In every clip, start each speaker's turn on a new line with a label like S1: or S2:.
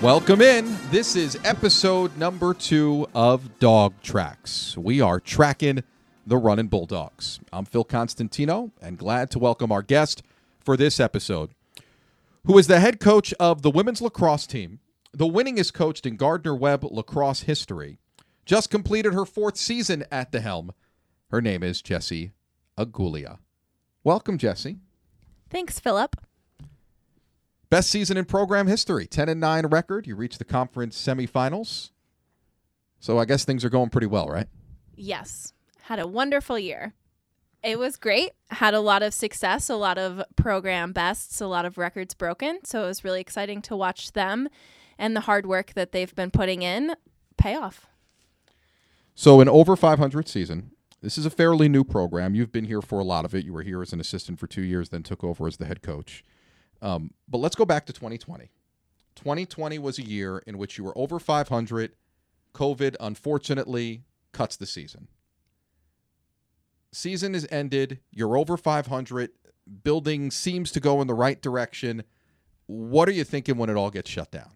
S1: Welcome in. This is episode number two of Dog Tracks. We are tracking the running Bulldogs. I'm Phil Constantino and glad to welcome our guest for this episode, who is the head coach of the women's lacrosse team, the winningest coached in Gardner Webb lacrosse history. Just completed her fourth season at the helm. Her name is Jessie Agulia. Welcome, Jessie.
S2: Thanks, Philip.
S1: Best season in program history, 10 and 9 record. You reached the conference semifinals. So I guess things are going pretty well, right?
S2: Yes. Had a wonderful year. It was great. Had a lot of success, a lot of program bests, a lot of records broken. So it was really exciting to watch them and the hard work that they've been putting in pay off.
S1: So an over 500 season. This is a fairly new program. You've been here for a lot of it. You were here as an assistant for two years, then took over as the head coach. Um, but let's go back to 2020. 2020 was a year in which you were over 500. COVID, unfortunately, cuts the season. Season is ended. You're over 500. Building seems to go in the right direction. What are you thinking when it all gets shut down?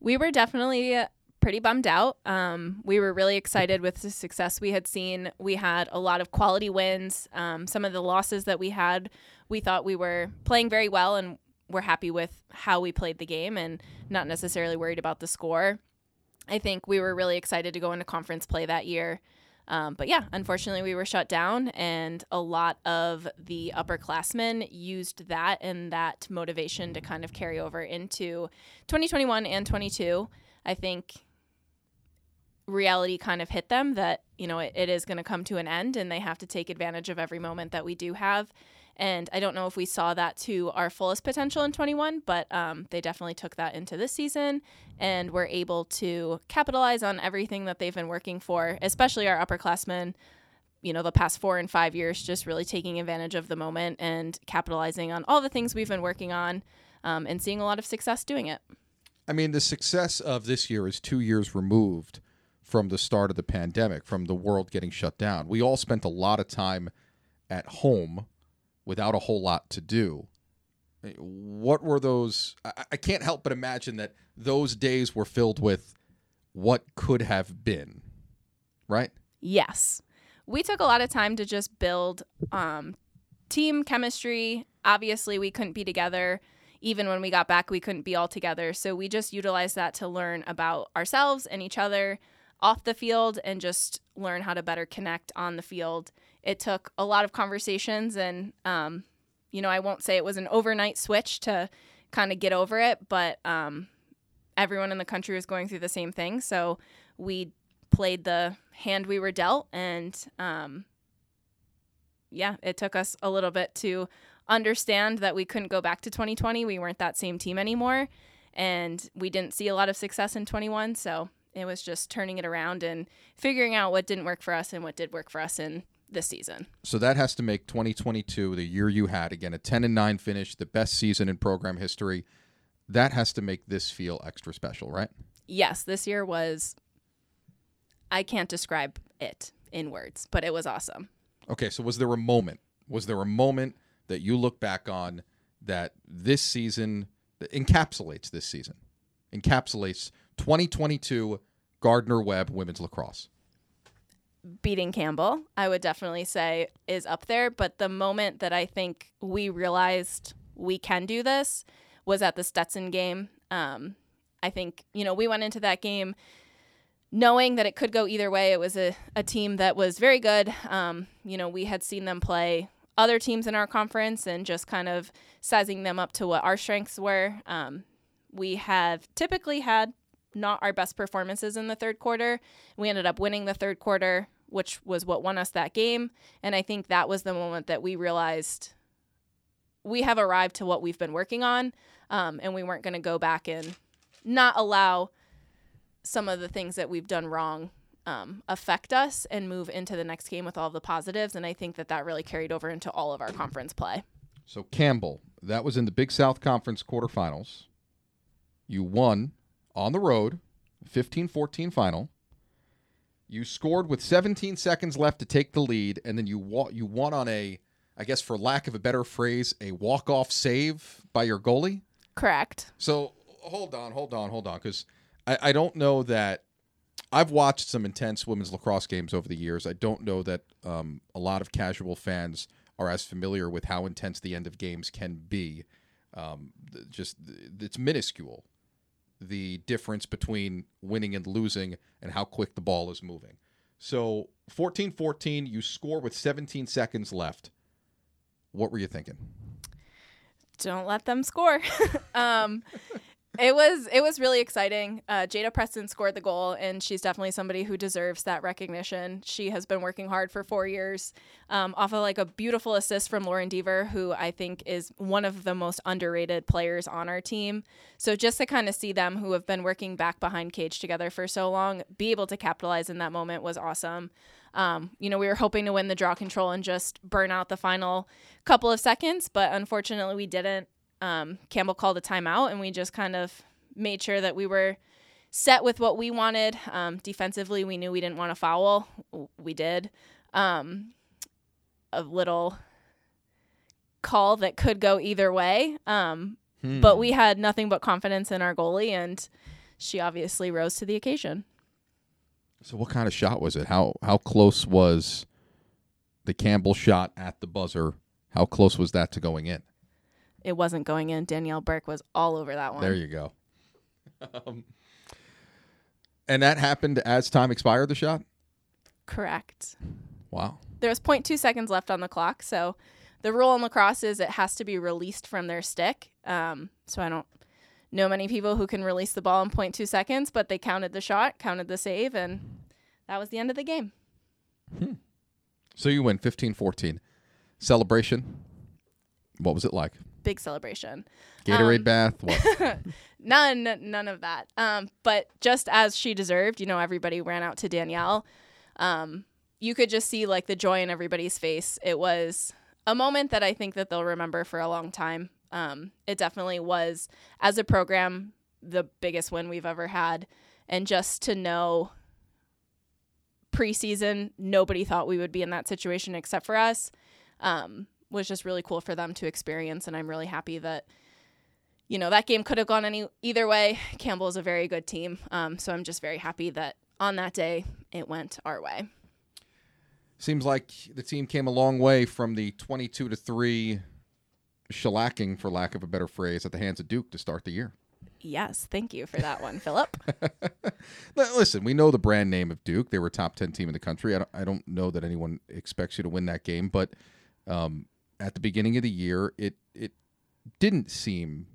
S2: We were definitely pretty bummed out. Um, we were really excited with the success we had seen. We had a lot of quality wins. Um, some of the losses that we had, we thought we were playing very well and we're happy with how we played the game and not necessarily worried about the score. I think we were really excited to go into conference play that year. Um, but yeah, unfortunately, we were shut down, and a lot of the upperclassmen used that and that motivation to kind of carry over into 2021 and 22. I think reality kind of hit them that you know it, it is going to come to an end and they have to take advantage of every moment that we do have and i don't know if we saw that to our fullest potential in 21 but um, they definitely took that into this season and were able to capitalize on everything that they've been working for especially our upperclassmen you know the past four and five years just really taking advantage of the moment and capitalizing on all the things we've been working on um, and seeing a lot of success doing it
S1: I mean, the success of this year is two years removed from the start of the pandemic, from the world getting shut down. We all spent a lot of time at home without a whole lot to do. What were those? I, can't help but imagine that those days were filled with what could have been, right?
S2: Yes. We took a lot of time to just build um, team chemistry. Obviously, we couldn't be together. Even when we got back, we couldn't be all together. So we just utilized that to learn about ourselves and each other off the field and just learn how to better connect on the field. It took a lot of conversations, and, um, you know, I won't say it was an overnight switch to kind of get over it, but um, everyone in the country was going through the same thing. So we played the hand we were dealt, and um, yeah, it took us a little bit to understand that we couldn't go back to 2020. We weren't that same team anymore, and we didn't see a lot of success in 21. So it was just turning it around and figuring out what didn't work for us and what did work for us in this season.
S1: So that has to make 2022 the year you had again a 10 and 9 finish, the best season in program history. That has to make this feel extra special, right?
S2: Yes, this year was I can't describe it in words, but it was awesome.
S1: Okay, so was there a moment? Was there a moment that you look back on that this season that encapsulates this season? Encapsulates 2022 Gardner Webb women's lacrosse?
S2: Beating Campbell, I would definitely say is up there. But the moment that I think we realized we can do this was at the Stetson game. Um, I think, you know, we went into that game knowing that it could go either way. It was a, a team that was very good. Um, you know, we had seen them play other teams in our conference and just kind of sizing them up to what our strengths were. Um, we have typically had not our best performances in the third quarter. We ended up winning the third quarter which was what won us that game. And I think that was the moment that we realized we have arrived to what we've been working on. Um, and we weren't going to go back and not allow some of the things that we've done wrong um, affect us and move into the next game with all the positives. And I think that that really carried over into all of our conference play.
S1: So, Campbell, that was in the Big South Conference quarterfinals. You won on the road, 15 14 final. You scored with 17 seconds left to take the lead, and then you wa- you won on a, I guess for lack of a better phrase, a walk off save by your goalie.
S2: Correct.
S1: So hold on, hold on, hold on, because I, I don't know that I've watched some intense women's lacrosse games over the years. I don't know that um, a lot of casual fans are as familiar with how intense the end of games can be. Um, just it's minuscule the difference between winning and losing and how quick the ball is moving. So 14-14, you score with 17 seconds left. What were you thinking?
S2: Don't let them score. um, it was it was really exciting. Uh, Jada Preston scored the goal, and she's definitely somebody who deserves that recognition. She has been working hard for four years, um, off of like a beautiful assist from Lauren Deaver, who I think is one of the most underrated players on our team. So just to kind of see them, who have been working back behind cage together for so long, be able to capitalize in that moment was awesome. Um, you know, we were hoping to win the draw control and just burn out the final couple of seconds, but unfortunately we didn't um, Campbell called a timeout, and we just kind of made sure that we were set with what we wanted. Um, defensively, we knew we didn't want to foul. We did. Um, a little call that could go either way. Um, hmm. But we had nothing but confidence in our goalie, and she obviously rose to the occasion.
S1: So, what kind of shot was it? How how close was the Campbell shot at the buzzer? How close was that to going in?
S2: It wasn't going in. Danielle Burke was all over that one.
S1: There you go. um, and that happened as time expired, the shot?
S2: Correct.
S1: Wow.
S2: There was 0.2 seconds left on the clock. So the rule in lacrosse is it has to be released from their stick. Um, so I don't know many people who can release the ball in 0.2 seconds, but they counted the shot, counted the save, and that was the end of the game.
S1: Hmm. So you win 15 14. Celebration. What was it like?
S2: big celebration.
S1: Gatorade um, bath. What?
S2: none, none of that. Um, but just as she deserved, you know, everybody ran out to Danielle. Um, you could just see like the joy in everybody's face. It was a moment that I think that they'll remember for a long time. Um, it definitely was, as a program, the biggest win we've ever had, and just to know preseason, nobody thought we would be in that situation except for us. Um, was just really cool for them to experience. And I'm really happy that, you know, that game could have gone any either way. Campbell is a very good team. Um, so I'm just very happy that on that day it went our way.
S1: Seems like the team came a long way from the 22 to 3 shellacking, for lack of a better phrase, at the hands of Duke to start the year.
S2: Yes, thank you for that one, Philip.
S1: Listen, we know the brand name of Duke. They were top 10 team in the country. I don't, I don't know that anyone expects you to win that game, but um, at the beginning of the year, it it didn't seem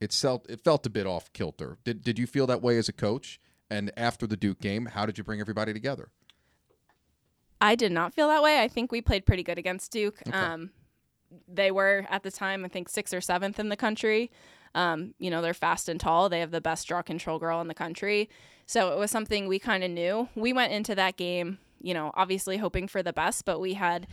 S1: it felt it felt a bit off kilter. Did did you feel that way as a coach? And after the Duke game, how did you bring everybody together?
S2: I did not feel that way. I think we played pretty good against Duke. Okay. Um, they were at the time, I think, sixth or seventh in the country. Um, you know, they're fast and tall. They have the best draw control girl in the country. So it was something we kind of knew. We went into that game, you know, obviously hoping for the best, but we had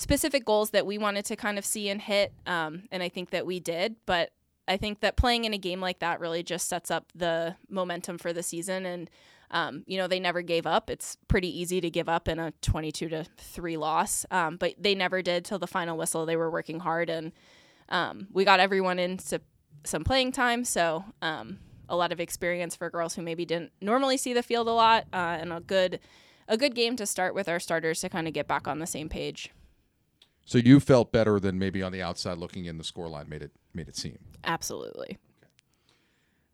S2: specific goals that we wanted to kind of see and hit. Um, and I think that we did. But I think that playing in a game like that really just sets up the momentum for the season. And, um, you know, they never gave up. It's pretty easy to give up in a 22 to 3 loss. Um, but they never did till the final whistle. They were working hard and um, we got everyone into some playing time. So, um, a lot of experience for girls who maybe didn't normally see the field a lot uh, and a good a good game to start with our starters to kind of get back on the same page.
S1: So you felt better than maybe on the outside looking in the scoreline made it made it seem.
S2: Absolutely. Okay.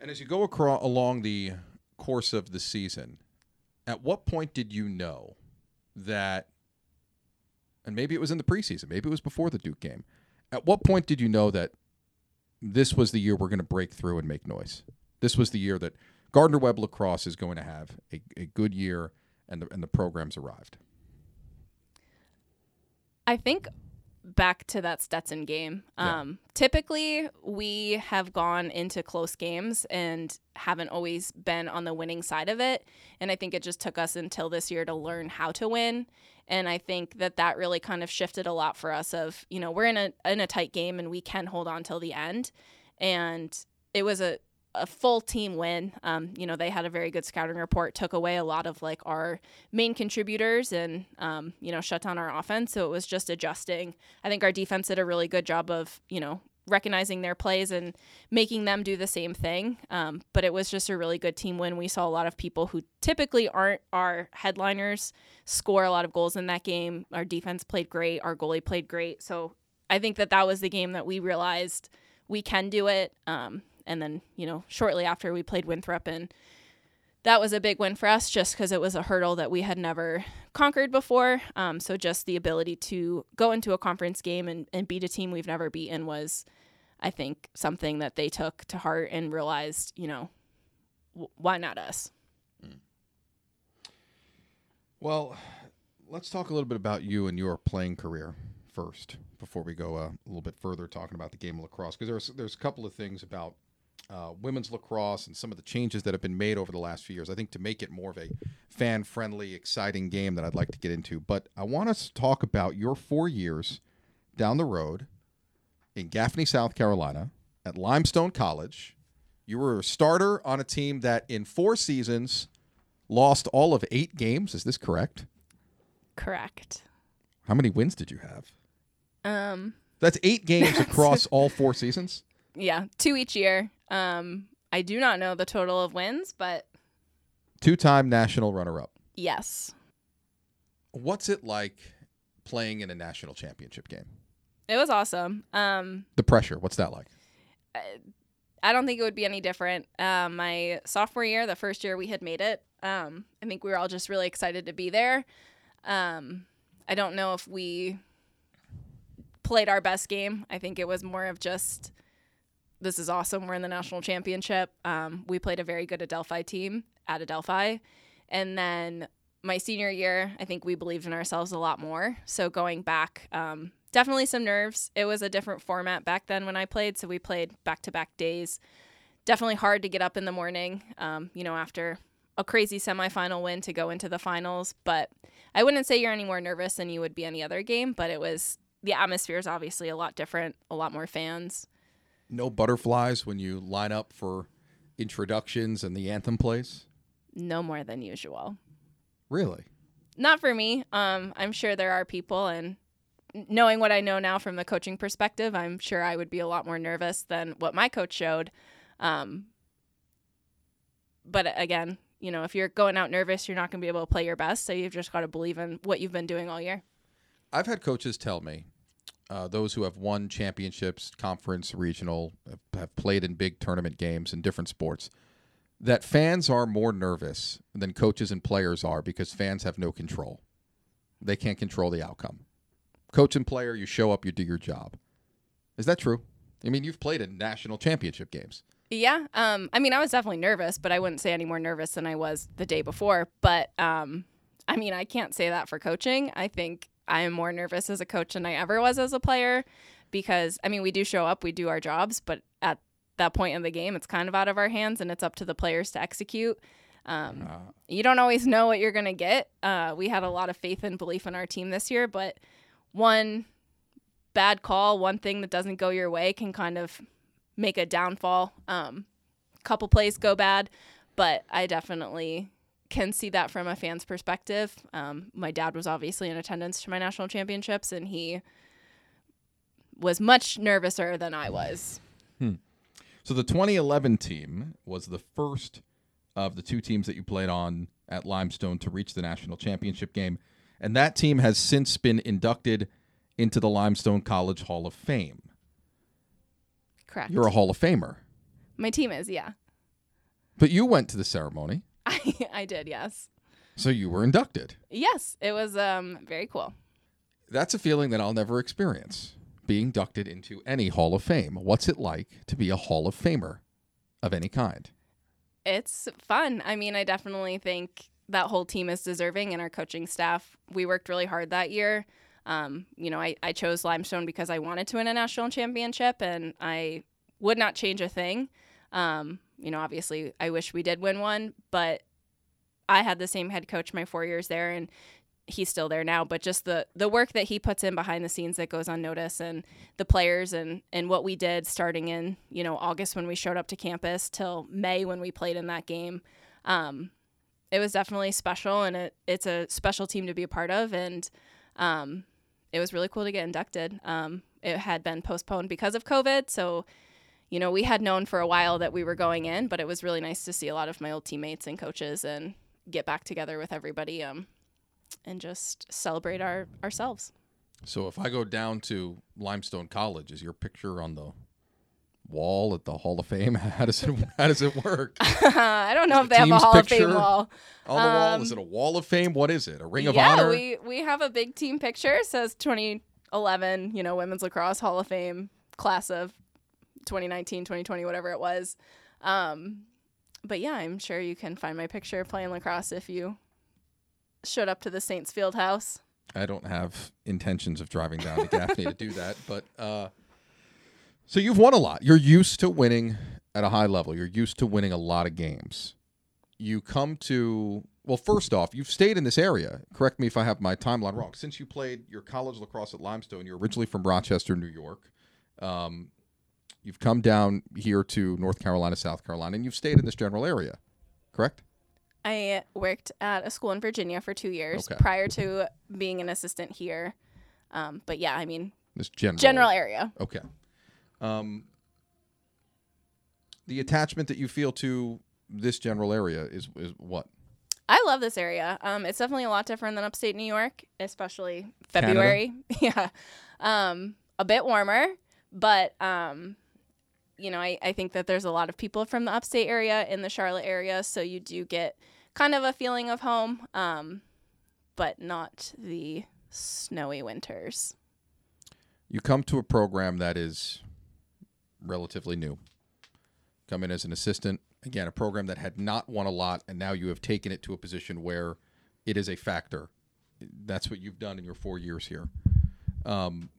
S1: And as you go across along the course of the season, at what point did you know that and maybe it was in the preseason, maybe it was before the Duke game. At what point did you know that this was the year we're going to break through and make noise? This was the year that Gardner Webb lacrosse is going to have a, a good year and the and the program's arrived.
S2: I think back to that Stetson game. Yeah. Um, typically, we have gone into close games and haven't always been on the winning side of it. And I think it just took us until this year to learn how to win. And I think that that really kind of shifted a lot for us. Of you know, we're in a in a tight game and we can hold on till the end. And it was a a full team win. Um, you know, they had a very good scouting report, took away a lot of like our main contributors and, um, you know, shut down our offense. So it was just adjusting. I think our defense did a really good job of, you know, recognizing their plays and making them do the same thing. Um, but it was just a really good team win. We saw a lot of people who typically aren't our headliners score a lot of goals in that game. Our defense played great. Our goalie played great. So I think that that was the game that we realized we can do it. Um, and then, you know, shortly after we played Winthrop and that was a big win for us just because it was a hurdle that we had never conquered before. Um, so just the ability to go into a conference game and, and beat a team we've never beaten was, I think, something that they took to heart and realized, you know, w- why not us?
S1: Well, let's talk a little bit about you and your playing career first before we go uh, a little bit further talking about the game of lacrosse because there's there's a couple of things about uh, women's lacrosse and some of the changes that have been made over the last few years. I think to make it more of a fan friendly, exciting game that I'd like to get into. But I want us to talk about your four years down the road in Gaffney, South Carolina at Limestone College. You were a starter on a team that in four seasons lost all of eight games. Is this correct?
S2: Correct.
S1: How many wins did you have?
S2: Um,
S1: That's eight games across all four seasons.
S2: Yeah, two each year. Um, I do not know the total of wins, but
S1: Two time national runner up.
S2: yes,
S1: What's it like playing in a national championship game?
S2: it was awesome. Um,
S1: The pressure, what's that like?
S2: I don't think it would be any different. Um, my sophomore year, the first year we had made it, um, I think we were all just really excited to be there. Um, I don't know if we played our best game. I think it was more of just, this is awesome. We're in the national championship. Um, we played a very good Adelphi team at Adelphi. And then my senior year, I think we believed in ourselves a lot more. So going back, um, definitely some nerves. It was a different format back then when I played. So we played back to back days. Definitely hard to get up in the morning, um, you know, after a crazy semifinal win to go into the finals. But I wouldn't say you're any more nervous than you would be any other game. But it was, the atmosphere is obviously a lot different, a lot more fans.
S1: No butterflies when you line up for introductions and the anthem plays?
S2: No more than usual.
S1: Really?
S2: Not for me. Um, I'm sure there are people, and knowing what I know now from the coaching perspective, I'm sure I would be a lot more nervous than what my coach showed. Um, but again, you know, if you're going out nervous, you're not going to be able to play your best. So you've just got to believe in what you've been doing all year.
S1: I've had coaches tell me, uh, those who have won championships, conference, regional, have, played in big tournament games in different sports, that fans are more nervous than coaches and players are because fans have no control. They can't control the outcome. Coach and player, you show up, you do your job. Is that true? I mean, you've played in national championship games.
S2: Yeah. Um, I mean, I was definitely nervous, but I wouldn't say any more nervous than I was the day before. But um, I mean, I can't say that for coaching. I think I am more nervous as a coach than I ever was as a player because, I mean, we do show up, we do our jobs, but at that point in the game, it's kind of out of our hands and it's up to the players to execute. Um, you don't always know what you're going to get. Uh, we had a lot of faith and belief in our team this year, but one bad call, one thing that doesn't go your way can kind of make a downfall. Um, couple plays go bad, but I definitely can see that from a fan's perspective. Um, my dad was obviously in attendance to my national championships, and he was much nervouser than I was.
S1: So the 2011 team was the first of the two teams that you played on at Limestone to reach the national championship game, and that team has since been inducted into the Limestone College Hall of Fame.
S2: Correct.
S1: You're a Hall of Famer,
S2: my team is, yeah.
S1: but you went to the ceremony,
S2: I, I did, yes.
S1: so you were inducted.
S2: Yes, it was um, very cool.
S1: That's a feeling that I'll never experience. Being inducted into any Hall of Fame. What's it like to be a Hall of Famer of any kind?
S2: It's fun. I mean, I definitely think that whole team is deserving and our coaching staff. We worked really hard that year. Um, you know, I, I chose Limestone because I wanted to win a national championship and I would not change a thing. Um, you know, obviously, I wish we did win one, but I had the same head coach my four years there and he's still there now but just the the work that he puts in behind the scenes that goes unnoticed and the players and and what we did starting in you know august when we showed up to campus till may when we played in that game um, it was definitely special and it, it's a special team to be a part of and um, it was really cool to get inducted um, it had been postponed because of COVID. So, you know, we had known for a while that we were going in, but it was really nice to see a lot of my old teammates and coaches and get back together with everybody um, and just celebrate our ourselves.
S1: So if I go down to Limestone College, is your picture on the wall at the Hall of Fame? How does it how does it work?
S2: I don't know
S1: Is
S2: if
S1: the
S2: they have a Hall of Fame wall.
S1: On the wall, is
S2: Um,
S1: it a wall of fame? What is it? A ring of
S2: yeah,
S1: honor?
S2: we we have a big team picture. It says 2011, you know, Women's Lacrosse Hall of Fame class of 2019, 2020, whatever it was. Um, but yeah, I'm sure you can find my picture playing lacrosse if you showed up to the Saints Field House.
S1: I don't have intentions of driving down to Gaffney to do that, but uh, so you've won a lot. You're used to winning at a high level. You're used to winning a lot of games. You come to well, first off, you've stayed in this area. Correct me if I have my timeline wrong. Since you played your college lacrosse at Limestone, you're originally from Rochester, New York. Um, you've come down here to North Carolina, South Carolina, and you've stayed in this general area. Correct?
S2: I worked at a school in Virginia for two years
S1: Okay.
S2: prior to being an assistant here. Um, but yeah, I mean,
S1: This general
S2: general area.
S1: Okay. Um, the attachment that you feel to this general area is is what?
S2: I love this area. Um, it's definitely a lot different than upstate New York, especially
S1: Canada?
S2: February. yeah, um, a bit warmer, but um, you know, I, I think that there's a lot of people from the upstate area in the Charlotte area, so you do get kind of a feeling of home, um, but not the snowy winters.
S1: You come to a program that is relatively new. Come in as an assistant. Again, a program that had not won a lot, and now you have taken it to a position where it is a factor. That's what you've done in your four years here. Um,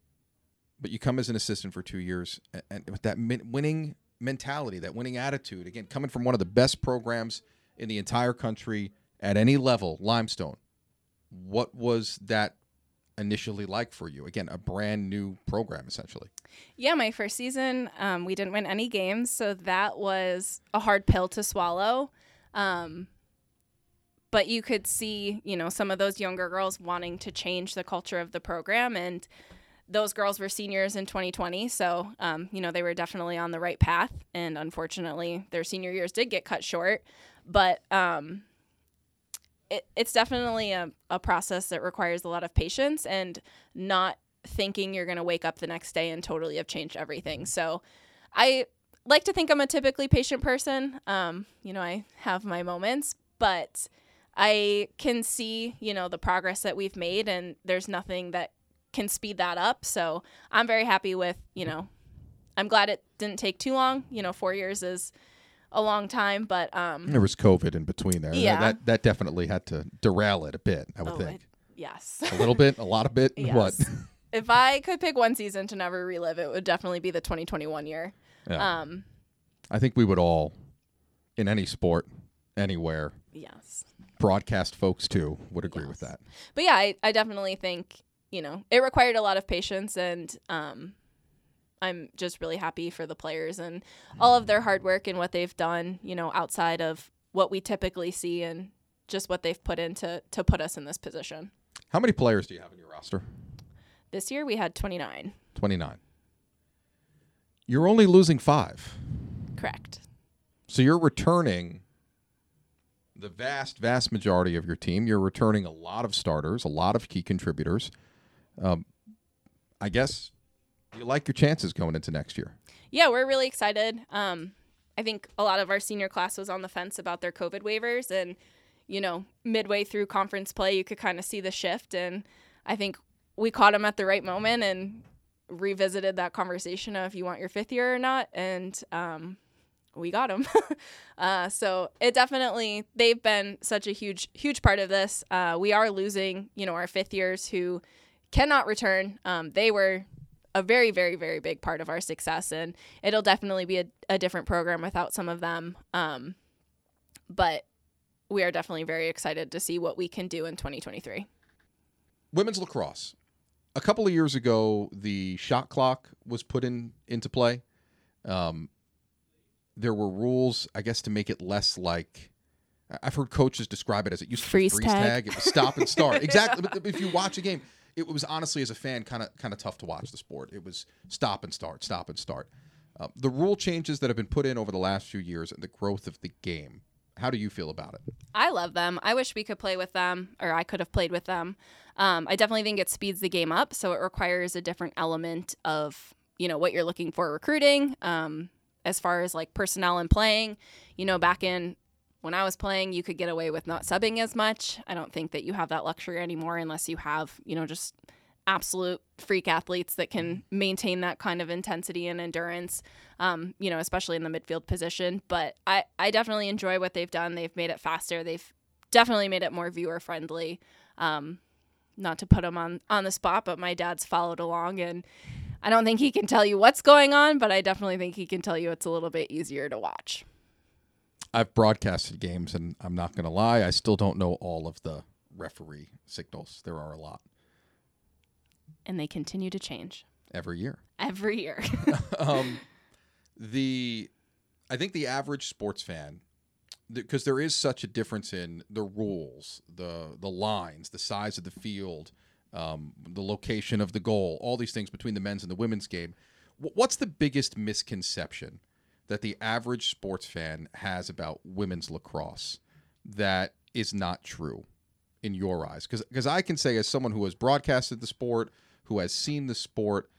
S1: but you come as an assistant for two years, and with that winning mentality, that winning attitude, again, coming from one of the best programs in the entire country at any level, Limestone. What was that initially like for you? Again, a brand new program, essentially.
S2: Yeah, my first season, um, we didn't win any games, so that was a hard pill to swallow. Um, but you could see, you know, some of those younger girls wanting to change the culture of the program, and those girls were seniors in 2020, so um, you know they were definitely on the right path. And unfortunately, their senior years did get cut short, but um, it, it's definitely a, a process that requires a lot of patience and not thinking you're going to wake up the next day and totally have changed everything. So I like to think I'm a typically patient person. Um, you know, I have my moments, but I can see, you know, the progress that we've made and there's nothing that can speed that up. So I'm very happy with, you know, I'm glad it didn't take too long. You know, four years is a long time, but um
S1: There was COVID in between there. That-
S2: Yeah.
S1: That, that definitely had to derail it a bit, I would
S2: oh,
S1: think.
S2: it- yes.
S1: a little bit, a lot of bit.
S2: Yes.
S1: What?
S2: if I could pick one season to never relive, it would definitely be the 2021 year.
S1: Yeah.
S2: Um,
S1: I think we would all, in any sport, anywhere,
S2: yes.
S1: broadcast folks too, would agree with that.
S2: But yeah, I, I definitely think, you know, it required a lot of patience and um, I'm just really happy for the players and all of their hard work and what they've done, you know, outside of what we typically see and just what they've put into to put us in this position.
S1: How many players do you have in your roster?
S2: This year we had 29.
S1: 29. You're only losing five.
S2: Correct.
S1: So you're returning the vast, vast majority of your team. You're returning a lot of starters, a lot of key contributors. Um, I guess you like your chances going into next year.
S2: Yeah, we're really excited. Um, I think a lot of our senior class was on the fence about their COVID waivers, and you know, midway through conference play, you could kind of see the shift, and I think we caught them at the right moment and revisited that conversation of if you want your fifth year or not, and um, we got them. uh, so it definitely they've been such a huge, huge part of this. Uh, we are losing, you know, our fifth years who cannot return. Um, they were a very, very, very big part of our success, and it'll definitely be a, a different program without some of them. Um, but we are definitely very excited to see what we can do in 2023.
S1: Women's lacrosse. A couple of years ago, the shot clock was put in into play. Um, there were rules, I guess, to make it less like. I- I've heard coaches describe it as it used to
S2: Freeze
S1: be freeze
S2: tag.
S1: tag. It was stop and start. exactly. But if you watch a game, it was honestly as a fan kind of kind of tough to watch the sport. It was stop and start, stop and start. Uh, the rule changes that have been put in over the last few years and the growth of the game. How do you feel about it?
S2: I love them. I wish we could play with them, or I could have played with them. Um, I definitely think it speeds the game up, so it requires a different element of you know what you're looking for recruiting. Um, as far as like personnel and playing, you know, back in when I was playing, you could get away with not subbing as much. I don't think that you have that luxury anymore unless you have, you know, just absolute freak athletes that can maintain that kind of intensity and endurance, um, you know, especially in the midfield position. But I, I definitely enjoy what they've done. They've made it faster. They've definitely made it more viewer friendly. Um, not to put them on, on the spot, but my dad's followed along and I don't think he can tell you what's going on, but I definitely think he can tell you it's a little bit easier to watch.
S1: I've broadcasted games, and I'm not going to lie, I still don't know all of the referee signals. There are a lot
S2: And they continue to change
S1: every year.
S2: every year.
S1: um, the I think the average sports fan, because there is such a difference in the rules, the the lines, the size of the field, um, the location of the goal, all these things between the men's and the women's game. Wh- What's the biggest misconception that the average sports fan has about women's lacrosse that is not true in your eyes? Because I can say, as someone who has broadcasted the sport, who has seen the sport,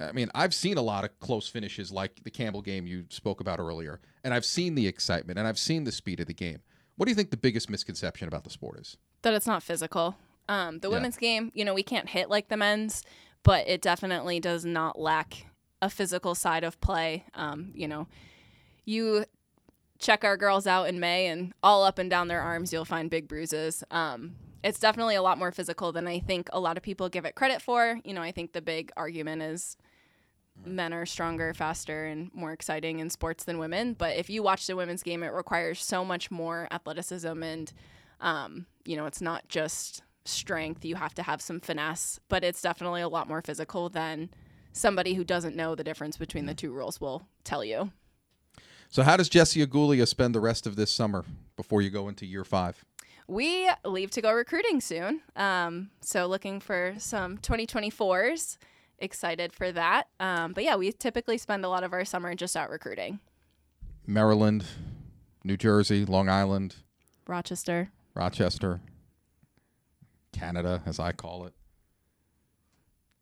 S1: I mean, I've seen a lot of close finishes like the Campbell game you spoke about earlier, and I've seen the excitement and I've seen the speed of the game. What do you think the biggest misconception about the sport is?
S2: that it's not physical. Um, the
S1: Yeah.
S2: women's game, you know, we can't hit like the men's, but it definitely does not lack a physical side of play. Um, you know, you check our girls out in May, and all up and down their arms, you'll find big bruises. Um, it's definitely a lot more physical than I think a lot of people give it credit for. You know, I think the big argument is men are stronger, faster, and more exciting in sports than women. But if you watch the women's game, it requires so much more athleticism and, um, you know, it's not just strength. You have to have some finesse, but it's definitely a lot more physical than somebody who doesn't know the difference between the two rules will tell you.
S1: So, how does Jesse Agulia spend the rest of this summer before you go into year five?
S2: We leave to go recruiting soon. Um, so looking for some 2024s. Excited for that. Um, but yeah, we typically spend a lot of our summer just out recruiting.
S1: Maryland, New Jersey, Long Island,
S2: Rochester.
S1: Rochester, Canada, as I call it.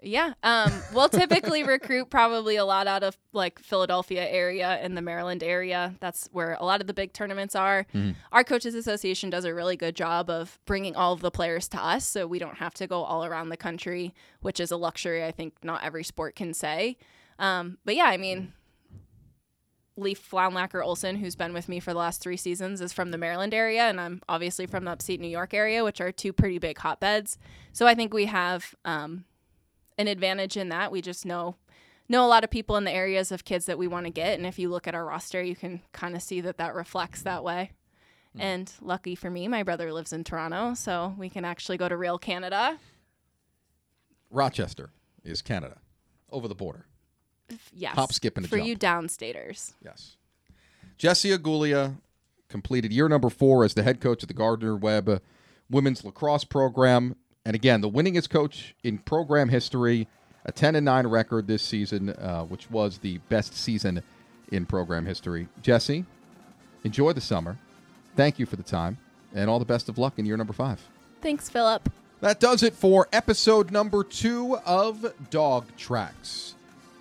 S2: Yeah. Um, we'll typically recruit probably a lot out of like Philadelphia area and the Maryland area. That's where a lot of the big tournaments are. Our coaches association does a really good job of bringing all of the players to us so we don't have to go all around the country, which is a luxury I think not every sport can say. Um, but yeah, I mean, Leaf Flounlacker Olson, who's been with me for the last three seasons, is from the Maryland area, and I'm obviously from the upstate New York area, which are two pretty big hotbeds. So I think we have um, an advantage in that. We just know know a lot of people in the areas of kids that we want to get, and if you look at our roster, you can kind of see that that reflects that way. Hmm. And lucky for me, my brother lives in Toronto, so we can actually go to real Canada.
S1: Rochester is Canada, over the border.
S2: Yes,
S1: Hop, skip, and a
S2: for
S1: jump.
S2: you downstaters.
S1: Yes. Jesse Agulia completed year number four as the head coach of the Gardner Webb women's lacrosse program. And again, the winningest coach in program history, a 10 and 9 record this season, uh, which was the best season in program history. Jesse, enjoy the summer. Thank you for the time, and all the best of luck in year number five.
S2: Thanks, Philip.
S1: That does it for episode number two of Dog Tracks.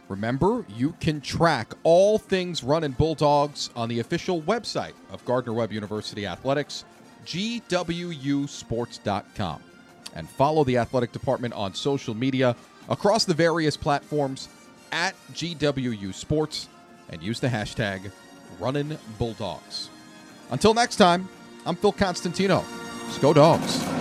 S1: Remember, you can track all things running Bulldogs on the official website of Gardner Webb University Athletics, gwusports.com. And follow the athletic department on social media across the various platforms at GWU Sports and use the hashtag Runnin' Bulldogs. Until next time, I'm Phil Constantino. Just go Dogs.